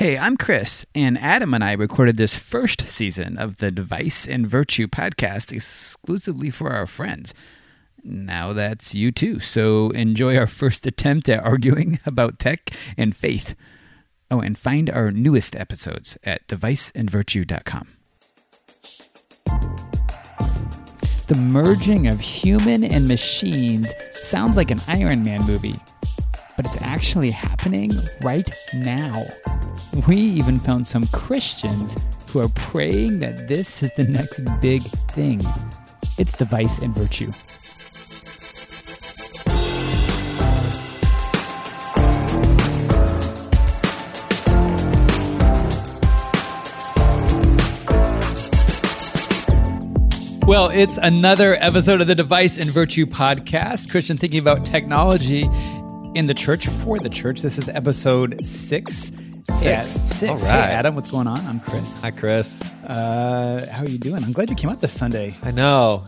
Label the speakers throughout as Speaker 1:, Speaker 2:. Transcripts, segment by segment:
Speaker 1: Hey, I'm Chris, and Adam and I recorded this first season of the Device and Virtue podcast exclusively for our friends. Now that's you too, so enjoy our first attempt at arguing about tech and faith. Oh, and find our newest episodes at deviceandvirtue.com. The merging of human and machines sounds like an Iron Man movie, but it's actually happening right now. We even found some Christians who are praying that this is the next big thing. It's device and virtue. Well, it's another episode of the Device and Virtue podcast. Christian thinking about technology in the church for the church. This is episode six.
Speaker 2: Six.
Speaker 1: Yeah, six.
Speaker 2: All
Speaker 1: Hey. Adam, what's going on? I'm Chris.
Speaker 2: Hi, Chris.
Speaker 1: Uh, how are you doing? I'm glad you came out this Sunday.
Speaker 2: I know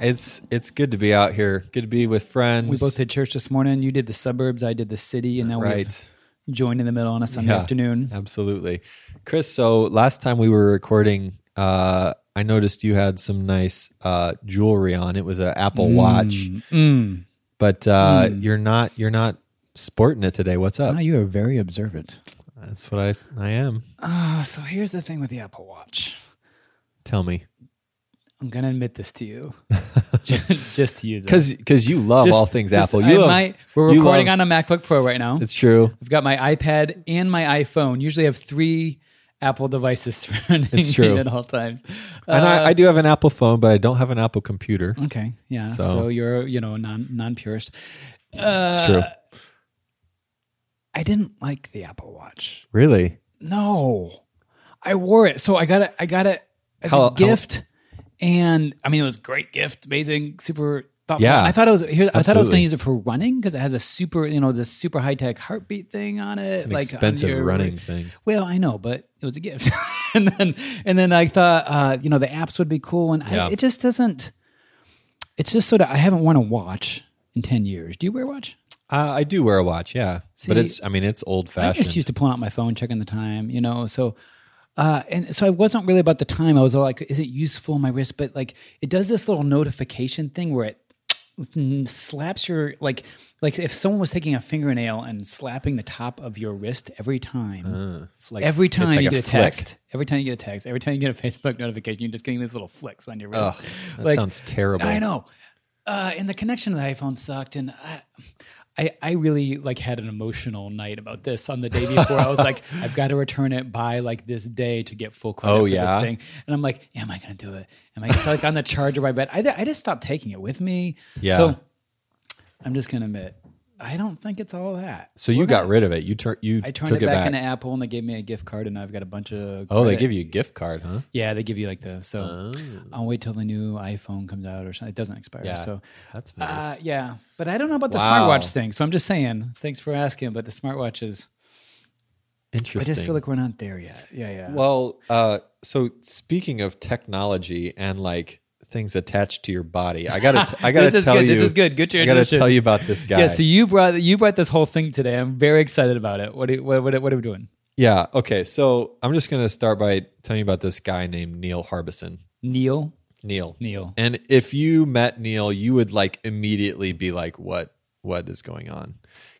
Speaker 2: it's it's good to be out here. Good to be with friends.
Speaker 1: We both did church this morning. You did the suburbs. I did the city, and now
Speaker 2: right.
Speaker 1: we joined in the middle on a Sunday
Speaker 2: Yeah.
Speaker 1: afternoon.
Speaker 2: Absolutely, Chris. So last time we were recording, uh, I noticed you had some nice uh, jewelry on. It was an Apple Watch,
Speaker 1: Mm.
Speaker 2: But uh, you're not you're not sporting it today. What's up?
Speaker 1: Wow, you are very observant.
Speaker 2: That's what I I am.
Speaker 1: Uh, so here's the thing with the Apple Watch.
Speaker 2: Tell me,
Speaker 1: I'm gonna admit this to you, just, just to you,
Speaker 2: because because you love
Speaker 1: Just-
Speaker 2: all things
Speaker 1: just-
Speaker 2: Apple.
Speaker 1: I
Speaker 2: You love,
Speaker 1: might- we're recording
Speaker 2: love-
Speaker 1: on a MacBook Pro right now.
Speaker 2: It's true.
Speaker 1: I've got my iPad and my iPhone. Usually, I have three Apple devices surrounding
Speaker 2: It's true.
Speaker 1: me at all times.
Speaker 2: and
Speaker 1: Uh,
Speaker 2: I, I do have an Apple phone, but I don't have an Apple computer.
Speaker 1: okay, yeah. So,
Speaker 2: So-
Speaker 1: you're you know non non purist. Uh,
Speaker 2: It's true.
Speaker 1: I didn't like the Apple Watch.
Speaker 2: Really?
Speaker 1: No, I wore it. So I got it. I got it as
Speaker 2: How-
Speaker 1: a
Speaker 2: how-
Speaker 1: gift, and I mean it was a great gift, amazing, super.
Speaker 2: Yeah.
Speaker 1: I thought it was. Here, I thought I was going to use it for running because it has a super, you know, this super high tech heartbeat thing on it. Like
Speaker 2: expensive
Speaker 1: your-
Speaker 2: running thing.
Speaker 1: Well, I know, but it was a gift, and then and then I thought, uh, you know, the apps would be cool, and
Speaker 2: Yeah.
Speaker 1: I, it just doesn't. It's just sort of. I haven't worn a watch in ten years. Do you wear a watch?
Speaker 2: Uh, I do wear a watch, yeah, but it's I mean it's old fashioned.
Speaker 1: I just used to pull out my phone, checking the time, you know. So, uh, and so I wasn't really about the time. I was all like, is it useful on my wrist? But like, it does this little notification thing where it slaps your like like if someone was taking a fingernail and slapping the top of your wrist every time.
Speaker 2: like
Speaker 1: every time
Speaker 2: like
Speaker 1: you get a text, every time you get a text, every time you get a Facebook notification, you're just getting these little flicks on your wrist.
Speaker 2: Ugh, that sounds terrible.
Speaker 1: I know. Uh, and the connection to the iPhone sucked, and I, I, I really like had an emotional night about this on the day before. I was like, I've got to return it by like this day to get full credit
Speaker 2: Oh,
Speaker 1: for
Speaker 2: yeah?
Speaker 1: this thing. And I'm like, am I going to do it? Am I so like on the charger by bed? I, I just stopped taking it with me.
Speaker 2: Yeah.
Speaker 1: So I'm just going to admit, I don't think it's all that.
Speaker 2: So you got rid of it. You tur- you
Speaker 1: I turned
Speaker 2: took
Speaker 1: it back, into Apple, and they gave me a gift card, and I've got a bunch of.
Speaker 2: oh, they
Speaker 1: credit.
Speaker 2: give you a gift card, huh?
Speaker 1: Yeah, they give you like the so. I'll wait till the new iPhone comes out or something. It doesn't expire.
Speaker 2: Yeah,
Speaker 1: So
Speaker 2: that's
Speaker 1: uh,
Speaker 2: nice.
Speaker 1: yeah, but I don't know about the
Speaker 2: Wow.
Speaker 1: smartwatch thing. So I'm just saying. Thanks for asking, but the smartwatch is. Interesting. I
Speaker 2: Interesting.
Speaker 1: just feel like we're not there yet. Yeah, yeah.
Speaker 2: well, uh, so speaking of technology and like things attached to your body, I gotta I gotta tell you.
Speaker 1: this is good.
Speaker 2: you.
Speaker 1: This is good. Good
Speaker 2: I gotta tell you about this guy.
Speaker 1: Yeah. So you brought you brought this whole thing today. I'm very excited about it. What are, what what, what are we doing?
Speaker 2: yeah. Okay. So I'm just gonna start by telling you about this guy named Neil Harbisson.
Speaker 1: Neil.
Speaker 2: Neil.
Speaker 1: Neil.
Speaker 2: And if you met Neil, you would like immediately be like, "What? What is going on?"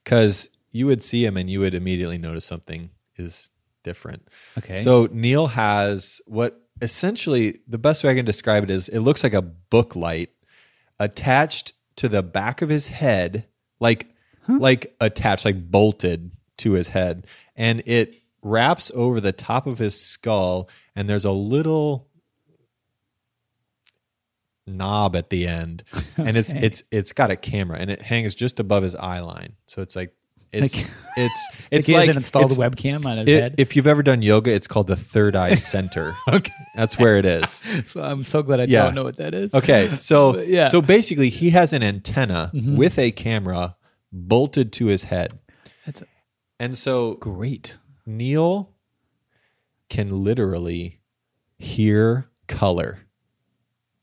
Speaker 2: Because you would see him and you would immediately notice something is different.
Speaker 1: Okay.
Speaker 2: So Neil has what essentially the best way I can describe it is it looks like a book light attached to the back of his head, like like attached, like bolted to his head, and it wraps over the top of his skull, and there's a little knob at the end. And it's it's it's got a camera and it hangs just above his eye line. So it's like It's
Speaker 1: Like-
Speaker 2: it's
Speaker 1: Like
Speaker 2: it's
Speaker 1: he
Speaker 2: like
Speaker 1: hasn't installed a webcam on his
Speaker 2: it-
Speaker 1: head.
Speaker 2: if you've ever done yoga, it's called the third eye center.
Speaker 1: okay,
Speaker 2: That's where it is.
Speaker 1: so I'm so glad I
Speaker 2: Yeah.
Speaker 1: don't know what that is.
Speaker 2: Okay, so
Speaker 1: But, yeah. Mm-hmm.
Speaker 2: so basically, he has an antenna with a camera bolted to his head,
Speaker 1: That's
Speaker 2: and so
Speaker 1: great.
Speaker 2: Neil can literally hear color.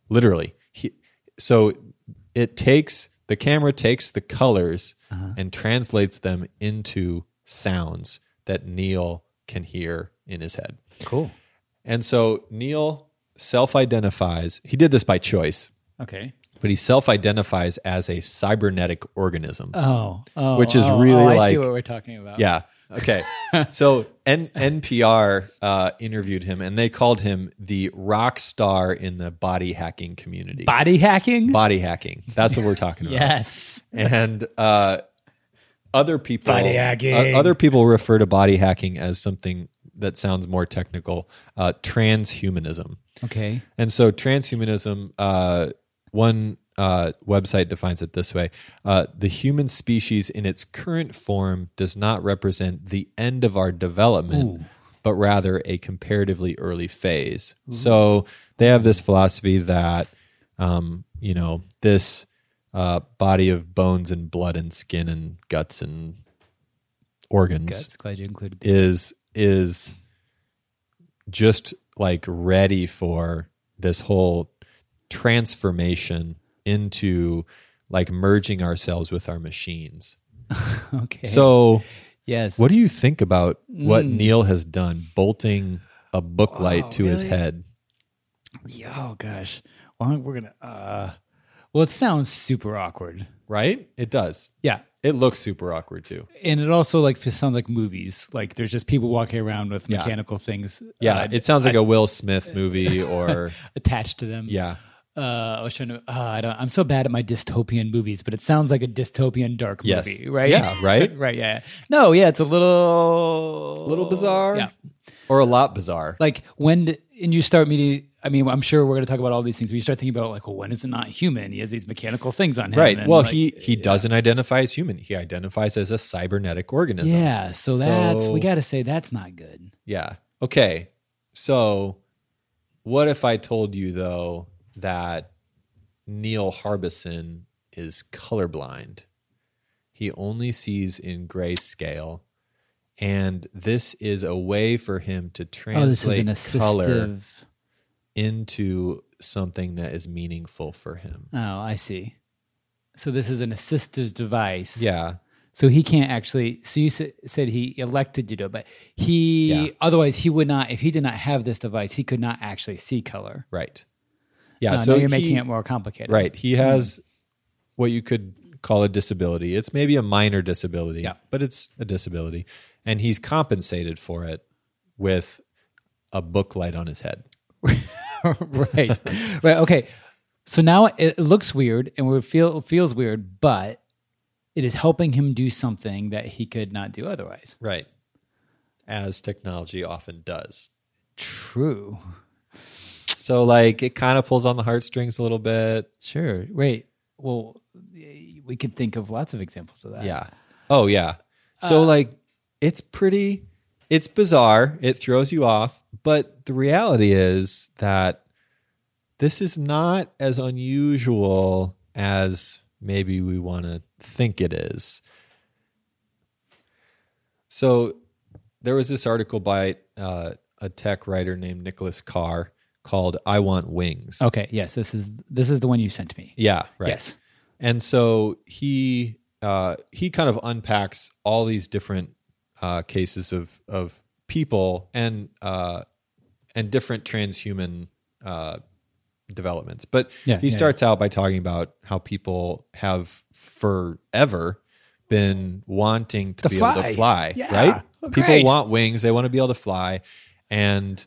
Speaker 2: Literally, he, so it takes the camera takes the colors
Speaker 1: Uh-huh.
Speaker 2: and translates them into sounds that Neil can hear in his head.
Speaker 1: Cool.
Speaker 2: And so Neil self-identifies. He did this by choice,
Speaker 1: Okay.
Speaker 2: but he self-identifies as a cybernetic organism.
Speaker 1: Oh, oh
Speaker 2: Which is
Speaker 1: oh,
Speaker 2: really
Speaker 1: oh, I see
Speaker 2: like-
Speaker 1: what we're talking about.
Speaker 2: Yeah. Okay. so N- NPR uh, interviewed him, and they called him the rock star in the body hacking community.
Speaker 1: Body hacking.
Speaker 2: body hacking. That's what we're talking about.
Speaker 1: yes.
Speaker 2: And uh, other people,
Speaker 1: Body hacking.
Speaker 2: uh, other people refer to body hacking as something that sounds more technical, uh, transhumanism.
Speaker 1: Okay.
Speaker 2: And so transhumanism, uh, one uh, website defines it this way uh, The human species in its current form does not represent the end of our development, but rather a comparatively early phase. So they have this philosophy that, um, you know, this uh, body of bones and blood and skin and guts and organs
Speaker 1: Guts. Glad you included.
Speaker 2: is is just like ready for this whole transformation into like merging ourselves with our machines.
Speaker 1: Okay.
Speaker 2: So,
Speaker 1: yes.
Speaker 2: what do you think about what
Speaker 1: Mm.
Speaker 2: Neil has done, bolting a book light
Speaker 1: Wow,
Speaker 2: to his head?
Speaker 1: Yeah, Oh gosh. Well, we're gonna. uh Well, it sounds super awkward.
Speaker 2: Right? It does.
Speaker 1: Yeah.
Speaker 2: It looks super awkward too.
Speaker 1: And it also like sounds like movies. Like there's just people walking around with
Speaker 2: Yeah.
Speaker 1: mechanical things.
Speaker 2: Yeah,
Speaker 1: uh,
Speaker 2: it sounds like a Will Smith movie or
Speaker 1: attached to them.
Speaker 2: yeah.
Speaker 1: Uh, I was trying to. Uh, I don't. I'm so bad at my dystopian movies, but it sounds like a dystopian dark
Speaker 2: Yes.
Speaker 1: movie, right?
Speaker 2: Yeah, right?
Speaker 1: right. Yeah. No. Yeah. It's a little.
Speaker 2: A little bizarre.
Speaker 1: Yeah.
Speaker 2: Or a lot bizarre.
Speaker 1: Like when d- and you start meeting. I mean, I'm sure we're going to talk about all these things. But you start thinking about like, well, when is it not human? He has these mechanical things on him.
Speaker 2: Right.
Speaker 1: and,
Speaker 2: Well,
Speaker 1: like,
Speaker 2: he he doesn't identify as human. He identifies as a cybernetic organism.
Speaker 1: Yeah. So that's we got to say that's not good.
Speaker 2: Yeah. Okay. So, what if I told you though that Neil Harbisson is colorblind? He only sees in grayscale, and this is a way for him to
Speaker 1: Oh,
Speaker 2: translate
Speaker 1: an
Speaker 2: color into something that is meaningful for him.
Speaker 1: Oh, I see. So this is an assistive device.
Speaker 2: Yeah.
Speaker 1: So he can't actually. So you said he elected to do it, but he
Speaker 2: Yeah.
Speaker 1: otherwise he would not. If he did not have this device, he could not actually see color.
Speaker 2: Right. Yeah.
Speaker 1: Uh, no,
Speaker 2: so
Speaker 1: you're
Speaker 2: he-
Speaker 1: making it more complicated.
Speaker 2: Right. He mm-hmm. has what you could call a disability. It's maybe a minor disability,
Speaker 1: Yeah.
Speaker 2: but it's a disability. And he's compensated for it with a book light on his head.
Speaker 1: right. Right. Okay. So now it, it looks weird and we feel feels weird, but it is helping him do something that he could not do otherwise.
Speaker 2: Right. As technology often does.
Speaker 1: True.
Speaker 2: So, like, it kind of pulls on the heartstrings a little bit.
Speaker 1: Sure. Wait. Well, we could think of lots of examples of that.
Speaker 2: Yeah. Oh, yeah. So, like, it's pretty, it's bizarre. It throws you off. But the reality is that this is not as unusual as maybe we want to think it is. So, there was this article by uh, a tech writer named Nicholas Carr called "I Want Wings."
Speaker 1: Okay. Yes. This is this is the one you sent me.
Speaker 2: Yeah, right.
Speaker 1: Yes.
Speaker 2: And so he uh, he kind of unpacks all these different uh, cases of of people and uh, and different transhuman uh, developments. But
Speaker 1: Yeah,
Speaker 2: he
Speaker 1: yeah,
Speaker 2: starts out by talking about how people have forever been wanting to,
Speaker 1: To
Speaker 2: be able to fly,
Speaker 1: Yeah.
Speaker 2: right?
Speaker 1: Oh,
Speaker 2: People want wings; they want to be able to fly, and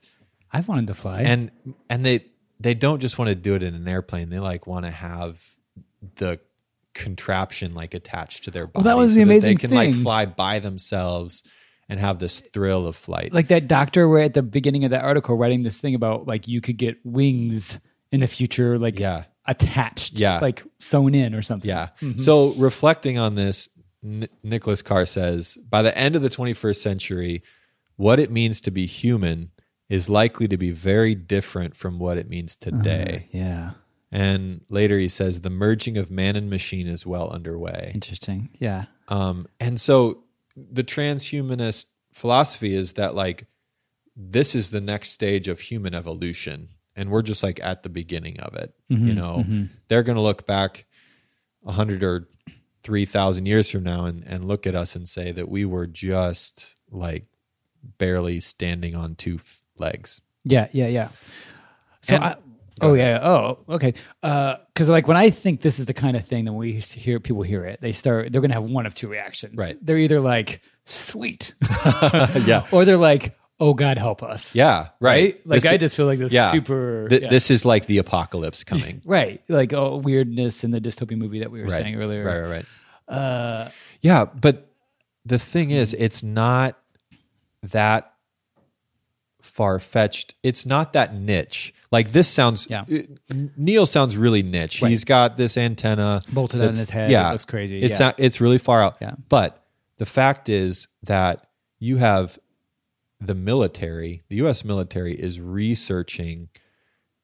Speaker 1: I've wanted to fly.
Speaker 2: and and they they don't just want to do it in an airplane they like want to have the contraption like attached to their body
Speaker 1: Well, that was the
Speaker 2: so they
Speaker 1: amazing
Speaker 2: can like fly by themselves and have this thrill of flight
Speaker 1: like that doctor were at the beginning of that article writing this thing about like you could get wings in the future, like
Speaker 2: yeah
Speaker 1: attached,
Speaker 2: Yeah.
Speaker 1: like sewn in or something.
Speaker 2: yeah
Speaker 1: Mm-hmm.
Speaker 2: so reflecting on this N- Nicholas Carr says by the end of the 21st century, what it means to be human is likely to be very different from what it means today.
Speaker 1: Yeah.
Speaker 2: And later he says the merging of man and machine is well underway.
Speaker 1: Interesting. Yeah.
Speaker 2: Um, and so the transhumanist philosophy is that like this is the next stage of human evolution, and we're just like at the beginning of it. You know, they're going to look back a hundred or three thousand years from now and and look at us and say that we were just like barely standing on two f- legs.
Speaker 1: Yeah, yeah, yeah. So,
Speaker 2: And-
Speaker 1: I, oh yeah, oh okay. Uh because like when I think this is the kind of thing that when we hear people hear it, they start they're gonna have one of two reactions.
Speaker 2: Right.
Speaker 1: They're either like sweet,
Speaker 2: yeah,
Speaker 1: or they're like, oh God, help us.
Speaker 2: yeah, right.
Speaker 1: Right. Like
Speaker 2: This
Speaker 1: I just feel like this
Speaker 2: yeah.
Speaker 1: super.
Speaker 2: Th-
Speaker 1: yeah.
Speaker 2: This is like the apocalypse coming.
Speaker 1: right, like oh weirdness in the dystopian movie that we were
Speaker 2: right.
Speaker 1: saying earlier.
Speaker 2: Right, right, right.
Speaker 1: Uh,
Speaker 2: Yeah, but the thing is, it's not that far fetched. It's not that niche. Like this sounds.
Speaker 1: Yeah.
Speaker 2: uh, Neil sounds really niche. He's got this antenna
Speaker 1: Bolted on his head.
Speaker 2: Yeah,
Speaker 1: It looks crazy.
Speaker 2: It's
Speaker 1: Yeah.
Speaker 2: not. It's really far out.
Speaker 1: Yeah.
Speaker 2: But the fact is that you have the military. The U.S. military is researching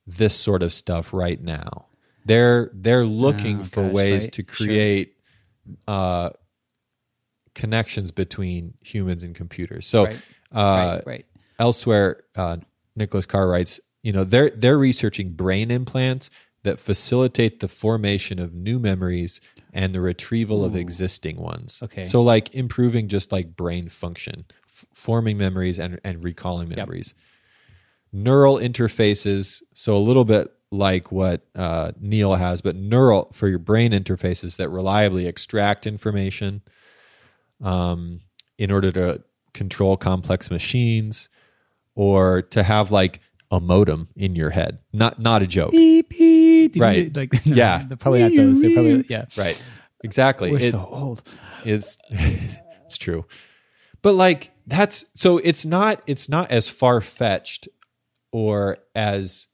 Speaker 2: this sort of stuff right now. They're they're looking
Speaker 1: Oh,
Speaker 2: for
Speaker 1: gosh,
Speaker 2: ways
Speaker 1: right.
Speaker 2: to
Speaker 1: Sure.
Speaker 2: create uh, connections between humans and computers. So
Speaker 1: Right.
Speaker 2: uh,
Speaker 1: right, right.
Speaker 2: Elsewhere, uh, Nicholas Carr writes, you know, they're they're researching brain implants that facilitate the formation of new memories and the retrieval of existing ones.
Speaker 1: Okay.
Speaker 2: So like improving just like brain function, f- forming memories and and recalling memories. Neural interfaces, so a little bit like what uh, Neil has, but neural for your brain interfaces that reliably extract information um, in order to control complex machines or to have like a modem in your head. Not not a joke.
Speaker 1: Beep, beep,
Speaker 2: Right.
Speaker 1: Like no,
Speaker 2: Yeah.
Speaker 1: they're probably not those. They're probably yeah.
Speaker 2: Right. Exactly.
Speaker 1: We're
Speaker 2: It-
Speaker 1: so old.
Speaker 2: it's it's true. But like that's so it's not it's not as far fetched or as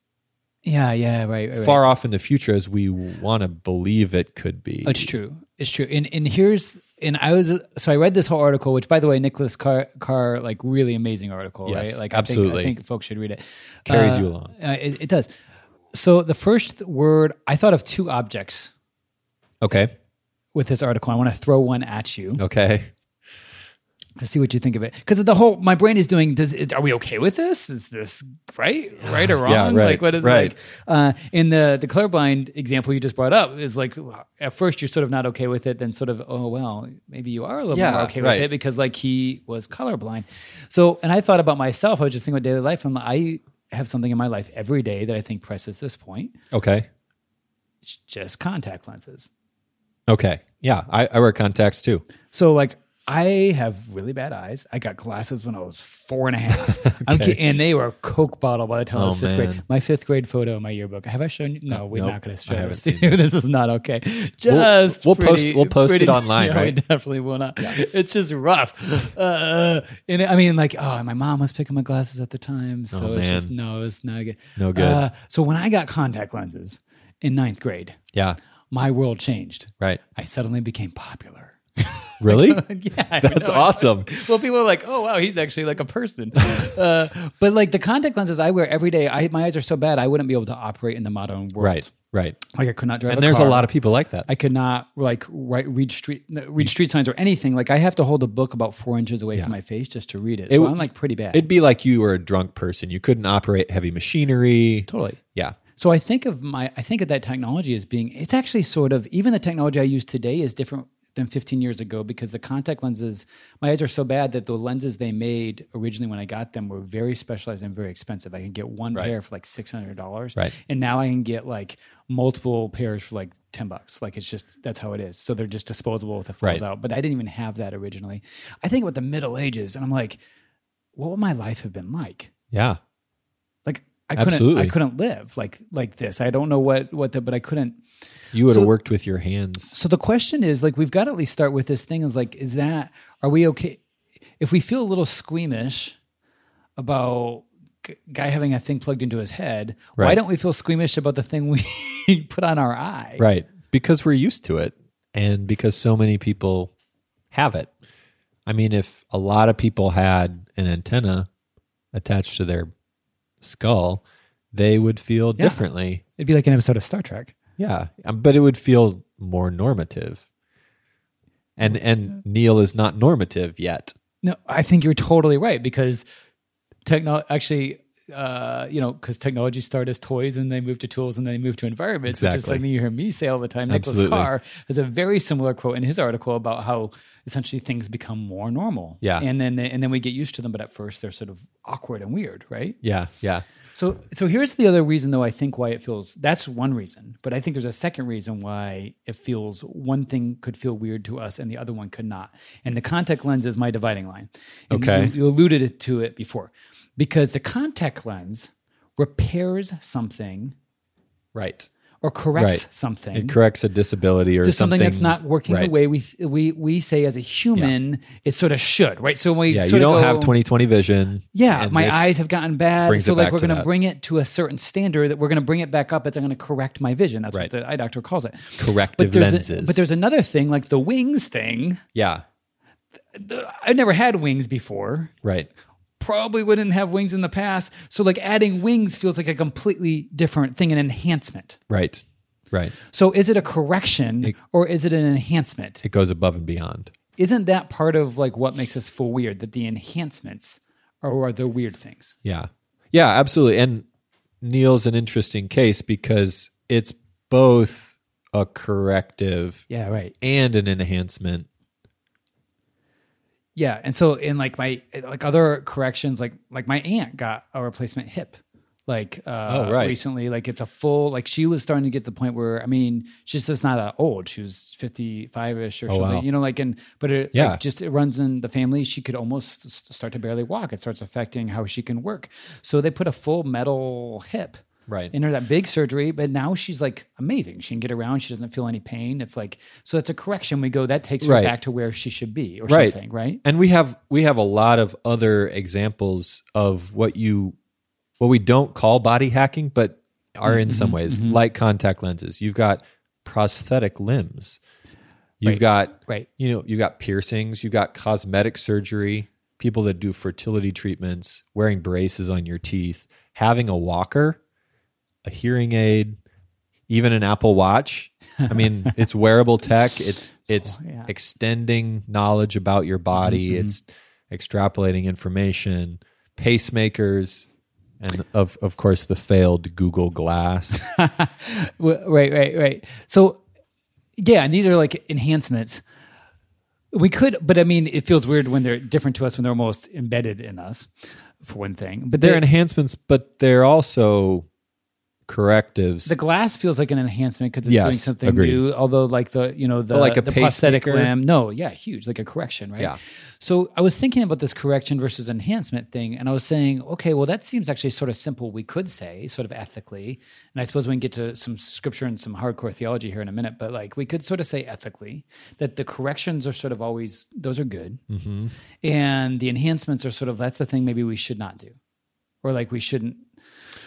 Speaker 1: Yeah, yeah, right. right, right.
Speaker 2: far off in the future as we want to believe it could be.
Speaker 1: It's true. It's true. And and here's and I was so I read this whole article, which by the way, Nicholas Carr, Carr like really amazing article,
Speaker 2: Yes,
Speaker 1: right? Like
Speaker 2: absolutely.
Speaker 1: I think, I think folks should read it.
Speaker 2: Carries
Speaker 1: Uh,
Speaker 2: you along.
Speaker 1: Uh, it, it does. So the first word I thought of two objects
Speaker 2: Okay.
Speaker 1: with this article. I want to throw one at you
Speaker 2: Okay.
Speaker 1: To see what you think of it. Because the whole my brain is doing. Does it, are we okay with this? Is this right, right or wrong?
Speaker 2: Yeah, right,
Speaker 1: Like what is
Speaker 2: right.
Speaker 1: like uh, in the the colorblind example you just brought up is like at first you're sort of not okay with it, then sort of oh well maybe you are a little
Speaker 2: Yeah,
Speaker 1: more okay
Speaker 2: right.
Speaker 1: with it because like he was colorblind. So and I thought about myself. I was just thinking about daily life. and I have something in my life every day that I think presses this point.
Speaker 2: Okay.
Speaker 1: It's just contact lenses.
Speaker 2: Okay. Yeah. I, I wear contacts too.
Speaker 1: So like I have really bad eyes. I got glasses when I was four and a half. Kid- and they were Coke bottle by the time I was
Speaker 2: Oh,
Speaker 1: fifth grade. My fifth grade photo in my yearbook. Have I shown you? No, we're
Speaker 2: nope.
Speaker 1: not going to show this. to you. This is not okay. Just
Speaker 2: we'll post-
Speaker 1: pretty-
Speaker 2: we'll post it
Speaker 1: pretty-
Speaker 2: online,
Speaker 1: No, we definitely will not. It's just rough. uh, and I mean, like, oh, my mom was picking my glasses at the time, so
Speaker 2: Oh,
Speaker 1: it's just no, it's not good.
Speaker 2: No good.
Speaker 1: Uh, so when I got contact lenses in ninth grade,
Speaker 2: Yeah.
Speaker 1: my world changed.
Speaker 2: Right.
Speaker 1: I suddenly became popular.
Speaker 2: Really?
Speaker 1: yeah, I
Speaker 2: That's
Speaker 1: know.
Speaker 2: awesome.
Speaker 1: Well, people are like, "Oh, wow, he's actually like a person." uh, but like the contact lenses I wear every day, I, my eyes are so bad I wouldn't be able to operate in the modern world.
Speaker 2: Right. Right.
Speaker 1: Like I could not drive.
Speaker 2: And there's
Speaker 1: car.
Speaker 2: a lot of people like that.
Speaker 1: I could not like write, read street read street signs or anything. Like I have to hold a book about four inches away from my face just to read it.
Speaker 2: It
Speaker 1: so
Speaker 2: would-
Speaker 1: I'm like pretty bad.
Speaker 2: It'd be like you were a drunk person. You couldn't operate heavy machinery.
Speaker 1: totally.
Speaker 2: Yeah.
Speaker 1: So I think of my I think of that technology as being it's actually sort of even the technology I use today is different than 15 years ago because the contact lenses my eyes are so bad that the lenses they made originally when I got them were very specialized and very expensive. I can get one
Speaker 2: Right.
Speaker 1: pair for like $600
Speaker 2: Right.
Speaker 1: and now I can get like multiple pairs for like 10 bucks. Like it's just that's how it is. So they're just disposable if it falls
Speaker 2: Right.
Speaker 1: out. But I didn't even have that originally. I think about the Middle Ages and I'm like what would my life have been like?
Speaker 2: Yeah.
Speaker 1: Like I couldn't
Speaker 2: Absolutely.
Speaker 1: I couldn't live like like this. I don't know what what the but I couldn't
Speaker 2: You would
Speaker 1: So-
Speaker 2: have worked with your hands.
Speaker 1: so the question is like we've got to at least start with this thing is like is that are we okay if we feel a little squeamish about g- guy having a thing plugged into his head why don't we feel squeamish about the thing we put on our eye
Speaker 2: Right. Because we're used to it. And because so many people have it. I mean, if a lot of people had an antenna attached to their skull, they would feel
Speaker 1: Yeah.
Speaker 2: differently.
Speaker 1: It'd be like an episode of Star Trek.
Speaker 2: Yeah, um, but it would feel more normative. And and Neil is not normative yet.
Speaker 1: No, I think you're totally right because technology actually, uh, you know, because technology started as toys and they moved to tools and then they moved to environments. Which is
Speaker 2: Exactly.
Speaker 1: something you hear me say all the time. Nicholas Carr has a very similar quote in his article about how essentially things become more normal.
Speaker 2: Yeah.
Speaker 1: and then they, and then we get used to them, but at first they're sort of awkward and weird, right?
Speaker 2: Yeah, yeah.
Speaker 1: So, so here's the other reason, though. I think why it feels that's one reason, but I think there's a second reason why it feels one thing could feel weird to us and the other one could not. And the contact lens is my dividing line. And
Speaker 2: Okay.
Speaker 1: you, you alluded to it before, because the contact lens repairs something
Speaker 2: Right.
Speaker 1: Or corrects
Speaker 2: Right.
Speaker 1: something
Speaker 2: It corrects a disability or
Speaker 1: to something, that's not working the way we we we say as a human it sort of should, right? So we
Speaker 2: Yeah, you don't
Speaker 1: go,
Speaker 2: have 20/20 vision.
Speaker 1: yeah, my eyes have gotten bad. So like we're going to bring it to a certain standard that we're going to bring it back up. It's going to correct my vision. That's
Speaker 2: Right.
Speaker 1: what the eye doctor calls it.
Speaker 2: corrective
Speaker 1: But there's
Speaker 2: lenses.
Speaker 1: A, but there's another thing like the wings thing.
Speaker 2: yeah,
Speaker 1: I've never had wings before.
Speaker 2: right.
Speaker 1: Probably wouldn't have wings in the past. So like adding wings feels like a completely different thing, an enhancement.
Speaker 2: Right. Right.
Speaker 1: So is it a correction
Speaker 2: It-
Speaker 1: or is it an enhancement?
Speaker 2: It goes above and beyond.
Speaker 1: Isn't that part of like what makes us feel weird? That the enhancements are, are the weird things.
Speaker 2: Yeah. Yeah, absolutely. And Neil's an interesting case because it's both a corrective
Speaker 1: Yeah, right.
Speaker 2: and an enhancement.
Speaker 1: Yeah, and so in like my like other corrections, like like my aunt got a replacement hip, like uh,
Speaker 2: Oh, right.
Speaker 1: recently. Like it's a full like she was starting to get to the point where I mean she's just not that old. She was fifty five ish or
Speaker 2: Oh,
Speaker 1: something.
Speaker 2: wow.
Speaker 1: You know, like and but it
Speaker 2: Yeah.
Speaker 1: like, just it runs in the family. She could almost start to barely walk. It starts affecting how she can work. So they put a full metal hip
Speaker 2: Right.
Speaker 1: in her that big surgery, but now she's like amazing. She can get around. She doesn't feel any pain. It's like so. It's a correction. We go that takes her
Speaker 2: Right.
Speaker 1: back to where she should be or
Speaker 2: Right.
Speaker 1: something, right?
Speaker 2: And we have we have a lot of other examples of what you what we don't call body hacking, but are in
Speaker 1: Mm-hmm,
Speaker 2: some ways like contact lenses. You've got prosthetic limbs. You've
Speaker 1: Right.
Speaker 2: got
Speaker 1: Right.
Speaker 2: you know, you've got piercings, you've got cosmetic surgery, people that do fertility treatments, wearing braces on your teeth, having a walker, a hearing aid, even an Apple Watch. I mean, it's wearable tech. It's it's
Speaker 1: yeah. Mm-hmm,
Speaker 2: extending knowledge about your body. It's extrapolating information, pacemakers, and of of course the failed Google Glass.
Speaker 1: Right, right, right. So, yeah, and these are like enhancements. We could, but I mean, it feels weird when they're different to us when they're almost embedded in us, for one thing. But
Speaker 2: they're
Speaker 1: the,
Speaker 2: enhancements, but they're also correctives.
Speaker 1: the glass feels like an enhancement because it's
Speaker 2: Yes,
Speaker 1: doing something
Speaker 2: agreed.
Speaker 1: new. Although, like the you know the
Speaker 2: like a
Speaker 1: the prosthetic limb, no, yeah, huge, like a correction, right?
Speaker 2: Yeah.
Speaker 1: So I was thinking about this correction versus enhancement thing, and I was saying, okay, well, that seems actually sort of simple. We could say, sort of ethically, and I suppose we can get to some scripture and some hardcore theology here in a minute, but like we could sort of say ethically that the corrections are sort of always those are good,
Speaker 2: Mm-hmm.
Speaker 1: and the enhancements are sort of that's the thing maybe we should not do, or like we shouldn't.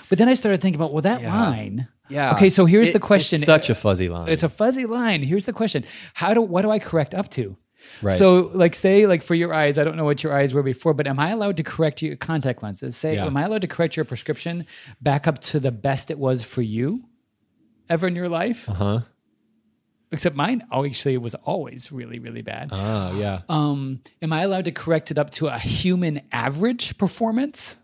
Speaker 1: But then I started thinking about well, that
Speaker 2: Yeah.
Speaker 1: line.
Speaker 2: yeah.
Speaker 1: Okay, so here's
Speaker 2: It-
Speaker 1: the question.
Speaker 2: It's such a fuzzy line.
Speaker 1: It's a fuzzy line. Here's the question: How do what do I correct up to?
Speaker 2: Right.
Speaker 1: So, like, say, like for your eyes, I don't know what your eyes were before, but am I allowed to correct your contact lenses? Say,
Speaker 2: Yeah.
Speaker 1: am I allowed to correct your prescription back up to the best it was for you ever in your life?
Speaker 2: uh huh.
Speaker 1: Except mine, actually, was always really, really bad.
Speaker 2: Oh yeah.
Speaker 1: Um, am I allowed to correct it up to a human average performance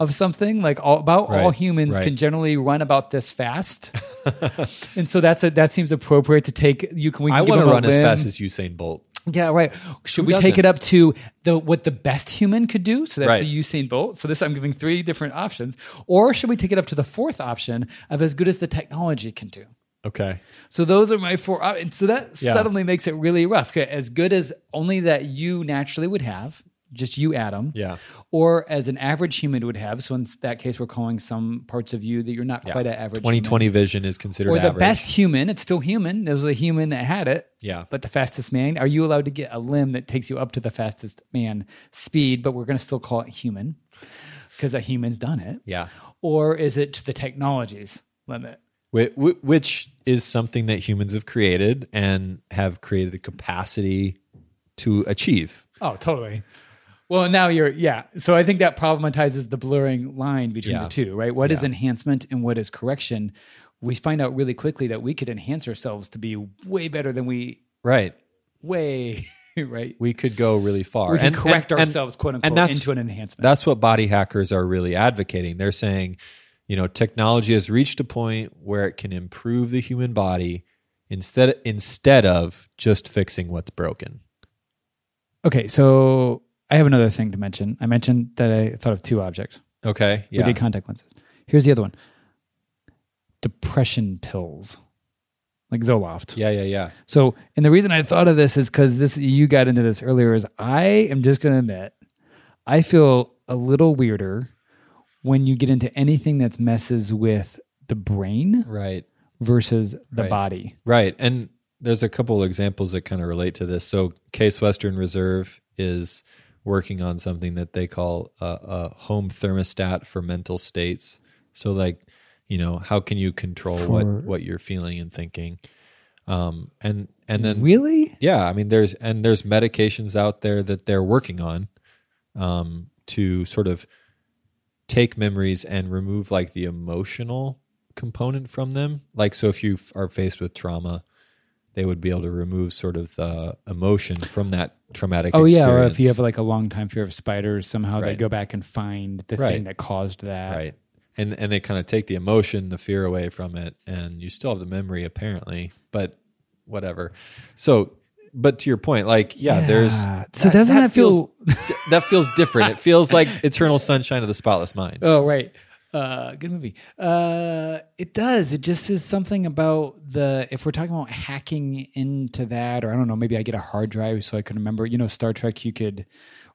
Speaker 1: of something? Like all, about all humans
Speaker 2: right.
Speaker 1: can generally run about this fast, and so that's a that seems appropriate to take. You can we
Speaker 2: I
Speaker 1: give
Speaker 2: want to run as fast as Usain Bolt.
Speaker 1: Yeah, right. Should
Speaker 2: Who
Speaker 1: we take
Speaker 2: doesn't?
Speaker 1: it up to the what the best human could do? So that's
Speaker 2: Right.
Speaker 1: the Usain Bolt. So this I'm giving three different options. Or should we take it up to the fourth option of as good as the technology can do?
Speaker 2: Okay.
Speaker 1: So those are my four. Uh, and So that
Speaker 2: Yeah.
Speaker 1: suddenly makes it really rough. Okay, As good as only that you naturally would have, just you, Adam.
Speaker 2: Yeah.
Speaker 1: Or as an average human would have. So in that case, we're calling some parts of you that you're not
Speaker 2: Yeah.
Speaker 1: quite an average.
Speaker 2: Twenty twenty vision is considered
Speaker 1: Or the
Speaker 2: average.
Speaker 1: best human. It's still human. There was a human that had it.
Speaker 2: Yeah.
Speaker 1: But the fastest man, are you allowed to get a limb that takes you up to the fastest man speed, but we're going to still call it human because a human's done it?
Speaker 2: Yeah.
Speaker 1: Or is it to the technologies limit?
Speaker 2: Whi- whi- Which is something that humans have created and have created the capacity to achieve.
Speaker 1: Oh, totally. Well, now you're yeah. So I think that problematizes the blurring line between
Speaker 2: Yeah.
Speaker 1: the two, right? What is
Speaker 2: Yeah.
Speaker 1: enhancement and what is correction? We find out really quickly that we could enhance ourselves to be way better than we
Speaker 2: Right.
Speaker 1: way right.
Speaker 2: We could go really far.
Speaker 1: We can
Speaker 2: And-
Speaker 1: correct
Speaker 2: and- and-
Speaker 1: ourselves, quote
Speaker 2: and
Speaker 1: unquote,
Speaker 2: that's-
Speaker 1: into an enhancement.
Speaker 2: That's what body hackers are really advocating. They're saying, you know, technology has reached a point where it can improve the human body instead instead of just fixing what's broken.
Speaker 1: okay, so I have another thing to mention. I mentioned that I thought of two objects.
Speaker 2: Okay. Yeah.
Speaker 1: We did contact lenses. Here's the other one: depression pills, like Zoloft.
Speaker 2: Yeah, yeah, yeah.
Speaker 1: So, and the reason I thought of this is because this you got into this earlier. Is I am just going to admit, I feel a little weirder when you get into anything that messes with the brain
Speaker 2: Right.
Speaker 1: versus the
Speaker 2: Right.
Speaker 1: body.
Speaker 2: Right. And there's a couple of examples that kind of relate to this. So, Case Western Reserve is working on something that they call a, a home thermostat for mental states. So, like, you know, how can you control what
Speaker 1: For-
Speaker 2: what you're feeling and thinking? Um, and and then
Speaker 1: really,
Speaker 2: yeah, I mean, there's and there's medications out there that they're working on um, to sort of take memories and remove like the emotional component from them. Like, so if you are faced with trauma, they would be able to remove sort of the emotion from that traumatic.
Speaker 1: oh yeah, or if you have like a long time fear of spiders, somehow they go back and find the
Speaker 2: Right.
Speaker 1: thing that caused that.
Speaker 2: right, and and they kind of take the emotion, the fear away from it, and you still have the memory apparently, but whatever. So. But to your point, like, yeah, there's
Speaker 1: Yeah. So doesn't that feel-
Speaker 2: feels- that feels different. It feels like Eternal Sunshine of the Spotless Mind.
Speaker 1: Oh right. Uh, good movie. Uh, it does. It just is something about the. If we're talking about hacking into that, or I don't know, maybe I get a hard drive so I can remember. You know, Star Trek. You could,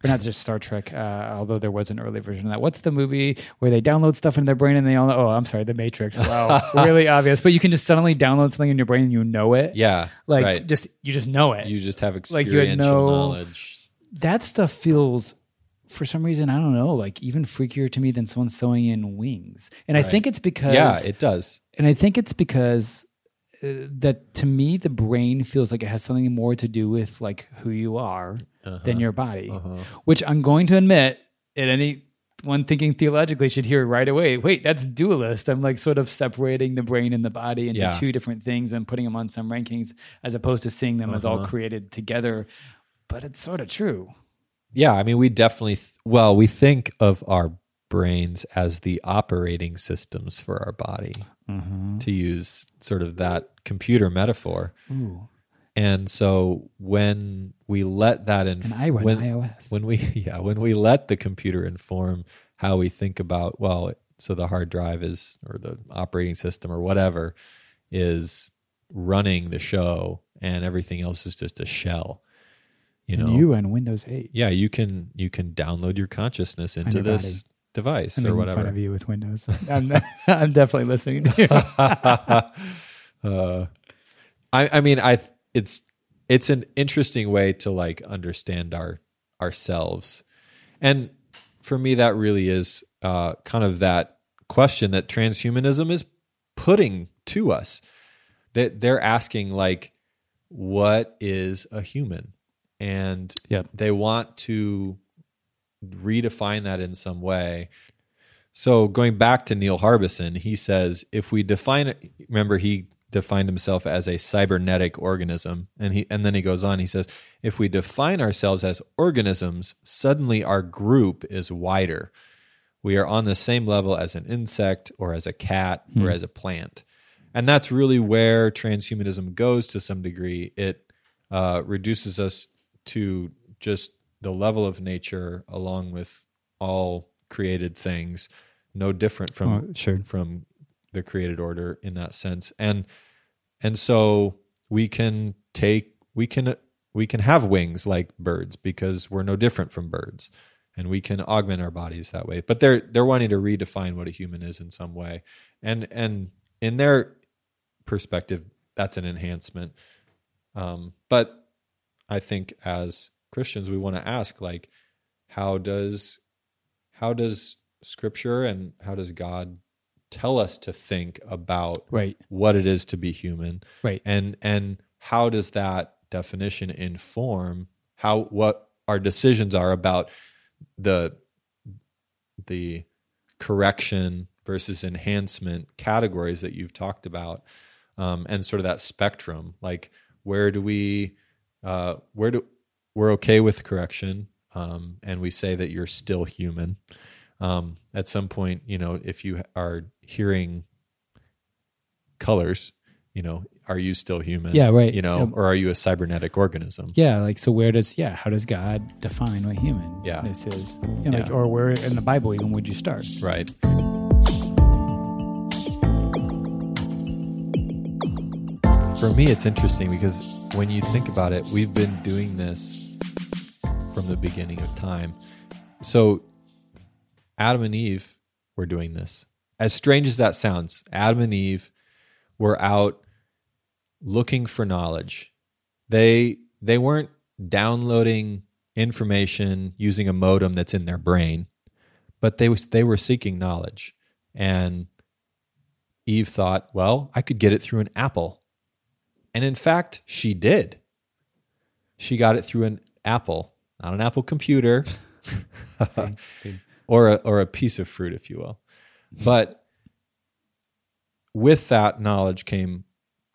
Speaker 1: or not just Star Trek. Uh, although there was an early version of that. What's the movie where they download stuff in their brain and they all? Know oh, I'm sorry, The Matrix. Wow, really obvious. But you can just suddenly download something in your brain and you know it.
Speaker 2: Yeah,
Speaker 1: Like
Speaker 2: right.
Speaker 1: just you just know it.
Speaker 2: you just have
Speaker 1: like you had no-
Speaker 2: knowledge.
Speaker 1: that stuff feels for some reason i don't know like even freakier to me than someone sewing in wings and i think it's because
Speaker 2: Yeah, it does.
Speaker 1: and i think it's because uh, that to me the brain feels like it has something more to do with like who you are
Speaker 2: Uh-huh.
Speaker 1: than your body which i'm going to admit at any one thinking theologically should hear right away wait that's dualist i'm like sort of separating the brain and the body into
Speaker 2: Yeah.
Speaker 1: two different things and putting them on some rankings as opposed to seeing them as all
Speaker 2: Uh-huh.
Speaker 1: created together but it's sort of true
Speaker 2: Yeah, I mean, we definitely. Th- well, we think of our brains as the operating systems for our body,
Speaker 1: Mm-hmm.
Speaker 2: to use sort of that computer metaphor.
Speaker 1: Ooh.
Speaker 2: And so when we let that in,
Speaker 1: And
Speaker 2: when,
Speaker 1: iOS.
Speaker 2: when we yeah when we let the computer inform how we think about well so the hard drive is or the operating system or whatever is running the show and everything else is just a shell you know
Speaker 1: and you and Windows 8.
Speaker 2: yeah you can you can download your consciousness into this
Speaker 1: body.
Speaker 2: device
Speaker 1: I'm
Speaker 2: or
Speaker 1: making fun of you with Windows. I'm, I'm definitely listening to you.
Speaker 2: uh, I, I mean, I it's it's an interesting way to like understand our ourselves, and for me, that really is uh, kind of that question that transhumanism is putting to us. That they're asking like, what is a human, and
Speaker 1: Yep.
Speaker 2: they want to redefine that in some way. So going back to Neil Harbisson, he says if we define it, remember he defined himself as a cybernetic organism, and he and then he goes on. He says if we define ourselves as organisms, suddenly our group is wider. We are on the same level as an insect, or as a cat, or as a plant, and that's really where transhumanism goes to some degree. It uh, reduces us to just the level of nature, along with all created things, no different from
Speaker 1: Oh, sure.
Speaker 2: from the created order in that sense. And and so we can take we can we can have wings like birds because we're no different from birds and we can augment our bodies that way. But they're they're wanting to redefine what a human is in some way. And and in their perspective that's an enhancement. Um but i think as christians we want to ask like how does how does scripture and how does god tell us to think about
Speaker 1: Right.
Speaker 2: what it is to be human
Speaker 1: Right.
Speaker 2: and and how does that definition inform how what our decisions are about the the correction versus enhancement categories that you've talked about um, and sort of that spectrum like where do we uh, where do we're okay with correction um, and we say that you're still human um, at some point you know if you are hearing colors you know are you still human
Speaker 1: Yeah, right.
Speaker 2: you know
Speaker 1: Yeah.
Speaker 2: or are you a cybernetic organism
Speaker 1: Yeah, like so. Where does yeah? How does God define what human
Speaker 2: Yeah.
Speaker 1: this is? You know, like, or where in the Bible even would you start?
Speaker 2: right for me it's interesting because when you think about it we've been doing this from the beginning of time. So adam and eve were doing this. As strange as that sounds adam and eve were out looking for knowledge. They they weren't downloading information using a modem that's in their brain but they was they were seeking knowledge. And eve thought well i could get it through an apple and in fact she did she got it through an apple not an apple computer
Speaker 1: See,
Speaker 2: or a, or a piece of fruit, if you will. But with that knowledge came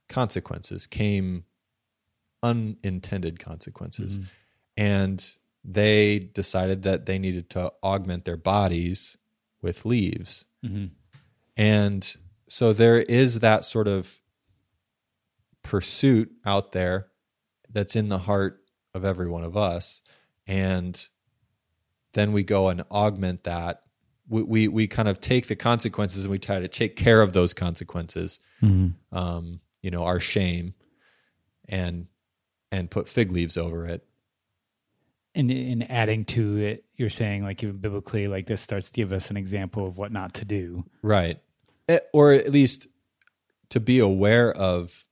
Speaker 2: consequences, came unintended consequences. And they decided that they needed to augment their bodies with leaves.
Speaker 1: Mhm.
Speaker 2: And so there is that sort of pursuit out there that's in the heart of every one of us. And then we go and augment that. We, we, we kind of take the consequences and we try to take care of those consequences,
Speaker 1: Mm-hmm.
Speaker 2: um, you know, our shame and, and put fig leaves over it.
Speaker 1: And in adding to it, you're saying like even biblically, like this starts to give us an example of what not to do.
Speaker 2: Right. Eh, Or at least to be aware of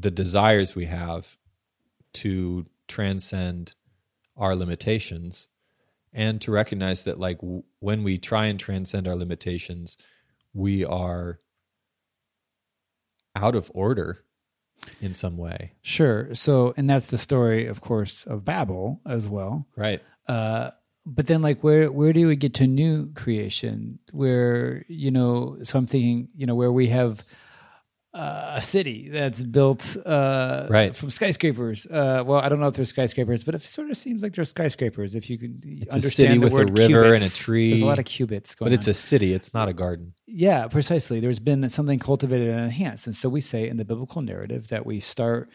Speaker 2: the desires we have to transcend our limitations and to recognize that like w- when we try and transcend our limitations we are out of order in some way
Speaker 1: Sure. So, and that's the story, of course, of Babel as well.
Speaker 2: right
Speaker 1: Uh, but then, like, where where do we get to new creation? Where you know, so I'm thinking, you know, where we have uh, a city that's built uh,
Speaker 2: Right.
Speaker 1: from skyscrapers. Uh, well, I don't know if there's skyscrapers, but it sort of seems like there's skyscrapers. If you can
Speaker 2: a
Speaker 1: understand
Speaker 2: city
Speaker 1: the
Speaker 2: with a river and a tree.
Speaker 1: there's a lot of cubits going on.
Speaker 2: but it's
Speaker 1: on.
Speaker 2: a city it's not a garden
Speaker 1: Yeah, precisely. There's been something cultivated and enhanced. And so we say in the biblical narrative that we start,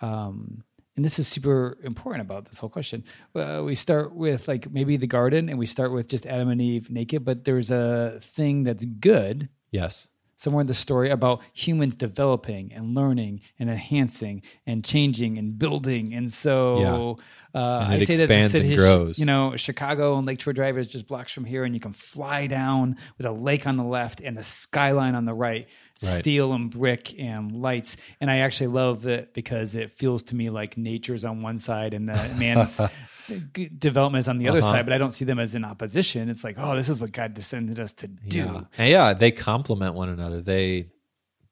Speaker 1: um, and this is super important about this whole question. Uh, we start with like maybe the garden and we start with just Adam and Eve naked, but there's a thing that's good
Speaker 2: yes
Speaker 1: somewhere in the story about humans developing and learning and enhancing and changing and building. And so uh,
Speaker 2: And
Speaker 1: I say that the city,
Speaker 2: grows.
Speaker 1: you know, Chicago and Lake Shore Drive is just blocks from here, and you can fly down with a lake on the left and the skyline on the right.
Speaker 2: Right.
Speaker 1: Steel and brick and lights, and I actually love it because it feels to me like nature's on one side and the man's development is on the other
Speaker 2: Uh-huh.
Speaker 1: side. But I don't see them as in opposition. It's like, oh, this is what God descended us to do.
Speaker 2: Yeah. And yeah, they complement one another. They,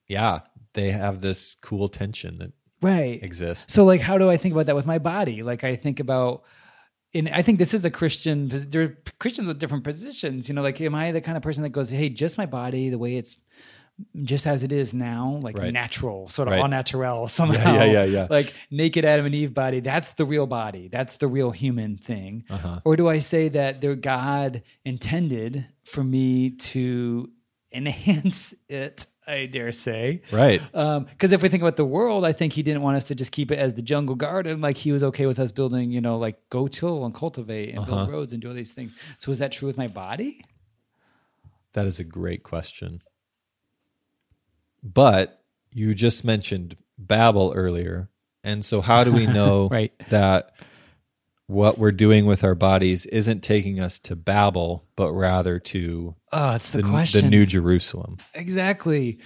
Speaker 2: yeah, they have this cool tension that
Speaker 1: Right.
Speaker 2: exists.
Speaker 1: So, like, how do I think about that with my body? Like, I think about, and I think this is a Christian. There are Christians with different positions. You know, like, am I the kind of person that goes, "Hey, just my body, the way it's, just as it is now, like
Speaker 2: Right.
Speaker 1: natural, sort of
Speaker 2: Right.
Speaker 1: all natural somehow."
Speaker 2: yeah, yeah, yeah.
Speaker 1: Like naked Adam and Eve body. That's the real body. That's the real human thing.
Speaker 2: Uh-huh.
Speaker 1: Or do I say that their God intended for me to enhance it? I dare say.
Speaker 2: Right.
Speaker 1: Because if we think about the world, I think he didn't want us to just keep it as the jungle garden. Like he was okay with us building, you know, like go till and cultivate and build
Speaker 2: Uh-huh.
Speaker 1: roads and do all these things. So is that true with my body?
Speaker 2: That is a great question. But you just mentioned Babel earlier. And so, how do we know
Speaker 1: Right.
Speaker 2: that what we're doing with our bodies isn't taking us to Babel, but rather to
Speaker 1: Oh, it's the,
Speaker 2: the,
Speaker 1: question.
Speaker 2: the New Jerusalem?
Speaker 1: exactly.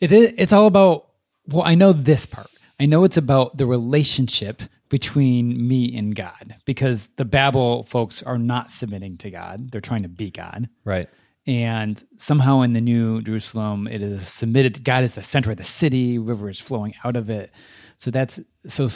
Speaker 1: It is. It's all about. Well, I know this part. I know it's about the relationship between me and God because the Babel folks are not submitting to God; they're trying to be God.
Speaker 2: Right.
Speaker 1: And somehow in the new jerusalem it is submitted god is the center of the city rivers flowing out of it so that's so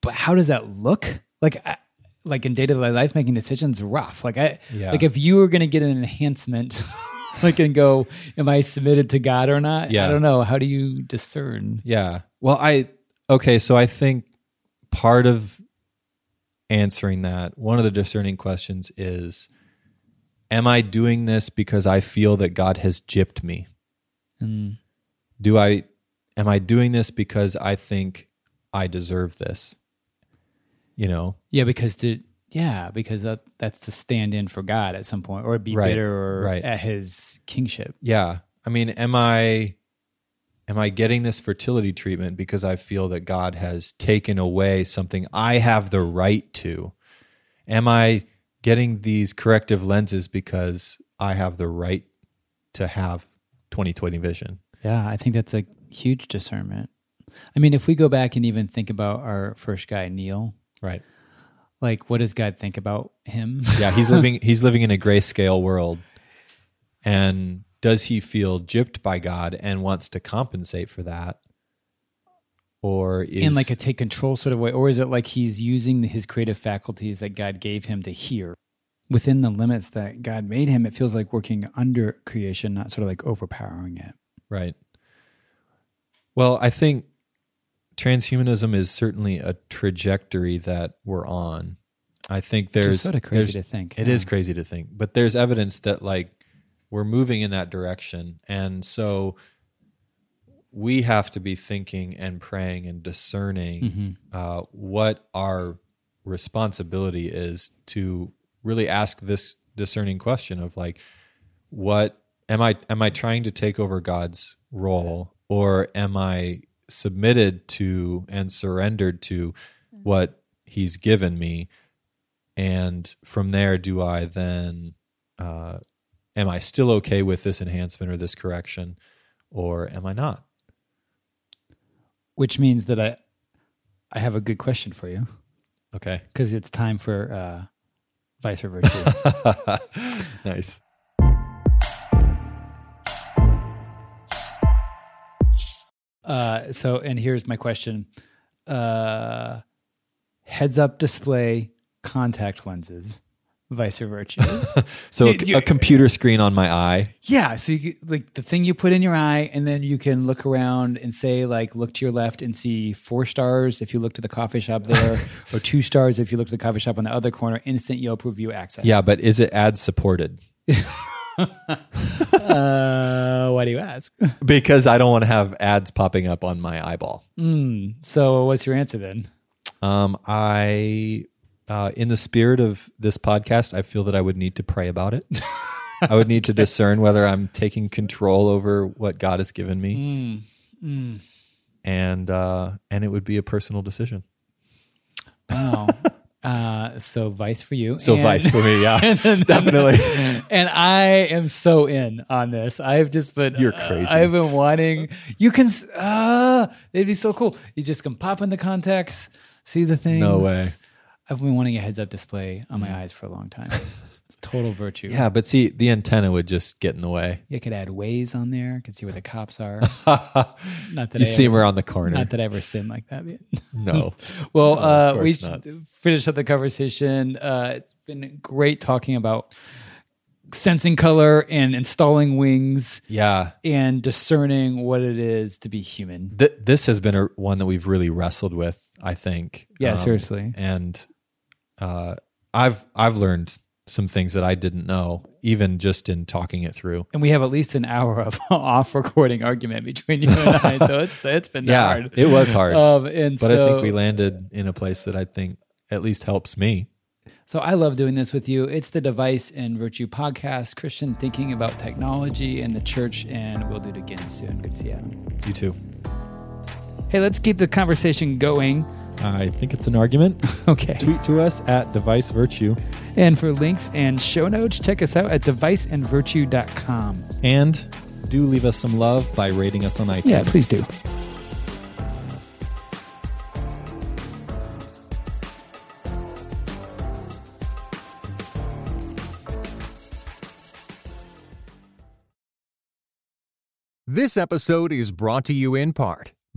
Speaker 1: but how does that look? Like, I, like in day to day life, making decisions rough. Like I,
Speaker 2: Yeah.
Speaker 1: like if you were going to get an enhancement, like and go, am I submitted to God or not?
Speaker 2: Yeah.
Speaker 1: I don't know. How do you discern?
Speaker 2: Yeah. Well, I okay, so I think part of answering that, one of the discerning questions is am I doing this because I feel that God has gypped me?
Speaker 1: Mm.
Speaker 2: Do I am I doing this because I think I deserve this? You know?
Speaker 1: Yeah, because to yeah, because that that's to stand in for God at some point, or be
Speaker 2: Right,
Speaker 1: bitter or
Speaker 2: right.
Speaker 1: at His kingship.
Speaker 2: Yeah. I mean, am I am I getting this fertility treatment because I feel that God has taken away something I have the right to? Am I getting these corrective lenses because I have the right to have 2020 vision?
Speaker 1: Yeah, I think that's a huge discernment. I mean, if we go back and even think about our first guy, Neil,
Speaker 2: Right.
Speaker 1: like what does God think about him?
Speaker 2: Yeah, he's living he's living in a grayscale world. And does he feel gypped by God and wants to compensate for that? Or is
Speaker 1: in like a take control sort of way, or is it like he's using his creative faculties that God gave him to hear within the limits that God made him? It feels like working under creation, not sort of like overpowering it.
Speaker 2: Right. Well, I think transhumanism is certainly a trajectory that we're on. I think there's
Speaker 1: sort of crazy to think.
Speaker 2: It
Speaker 1: yeah.
Speaker 2: is crazy to think, but there's evidence that like we're moving in that direction, and so we have to be thinking and praying and discerning
Speaker 1: Mhm.
Speaker 2: uh, what our responsibility is to really ask this discerning question of like, what am I am I trying to take over God's role, or am I submitted to and surrendered to what He's given me? and from there do i then uh, am i still okay with this enhancement or this correction or am i not
Speaker 1: Which means that I, I have a good question for you.
Speaker 2: Okay.
Speaker 1: Because it's time for uh, vice or virtue.
Speaker 2: nice.
Speaker 1: Uh, so, and here's my question: uh, heads up display contact lenses, vice or virtue.
Speaker 2: so a,
Speaker 1: You- you-
Speaker 2: a computer screen on my eye
Speaker 1: yeah, so you like the thing you put in your eye, and then you can look around and say like, look to your left and see four stars if you look to the coffee shop there, or two stars if you look to the coffee shop on the other corner. Instant Yelp review access.
Speaker 2: yeah but is it ad supported
Speaker 1: Uh, why do you ask?
Speaker 2: because i don't want to have ads popping up on my eyeball
Speaker 1: Mm, so, what's your answer then?
Speaker 2: um, i uh, in the spirit of this podcast i feel that i would need to pray about it i would need to discern whether i'm taking control over what god has given me
Speaker 1: Mm, mm.
Speaker 2: and uh, and it would be a personal decision.
Speaker 1: Wow. uh, so vice for you.
Speaker 2: So
Speaker 1: And-
Speaker 2: vice for me, yeah,
Speaker 1: and
Speaker 2: definitely.
Speaker 1: And I am so in on this. I've just been
Speaker 2: You're
Speaker 1: uh,
Speaker 2: crazy.
Speaker 1: I've been wanting. You can. Uh, it'd be so cool. You just can pop in the contacts, see the things.
Speaker 2: No way.
Speaker 1: I've been wanting a heads up display on my eyes for a long time. It's total virtue.
Speaker 2: Yeah, but see, the antenna would just get in the way.
Speaker 1: You could add Waze on there. Could see where the cops are. Not that
Speaker 2: you
Speaker 1: I
Speaker 2: see them around the corner.
Speaker 1: Not that I ever sin like that.
Speaker 2: no,
Speaker 1: Well,
Speaker 2: No,
Speaker 1: uh, we
Speaker 2: course not.
Speaker 1: should finish up the conversation. Uh, it's been great talking about sensing color and installing wings
Speaker 2: yeah.
Speaker 1: and discerning what it is to be human.
Speaker 2: Th- this has been a, one that we've really wrestled with. I think.
Speaker 1: Yeah,
Speaker 2: Um,
Speaker 1: seriously.
Speaker 2: And uh, I've I've learned some things that I didn't know, even just in talking it through.
Speaker 1: And we have at least an hour of off recording argument between you and I. So it's it's been
Speaker 2: Yeah,
Speaker 1: hard.
Speaker 2: it was hard,
Speaker 1: Um, and
Speaker 2: but
Speaker 1: so,
Speaker 2: I think we landed in a place that I think at least helps me.
Speaker 1: So I love doing this with you. It's the Device and Virtue podcast, Christian thinking about technology and the church, and we'll do it again soon. Good to see you.
Speaker 2: You too.
Speaker 1: Hey, let's keep the conversation going.
Speaker 2: I think it's an argument.
Speaker 1: Okay.
Speaker 2: Tweet to us at Device Virtue.
Speaker 1: And for links and show notes, check us out at deviceandvirtue.com.
Speaker 2: And do leave us some love by rating us on iTunes.
Speaker 1: Yeah, please do.
Speaker 3: This episode is brought to you in part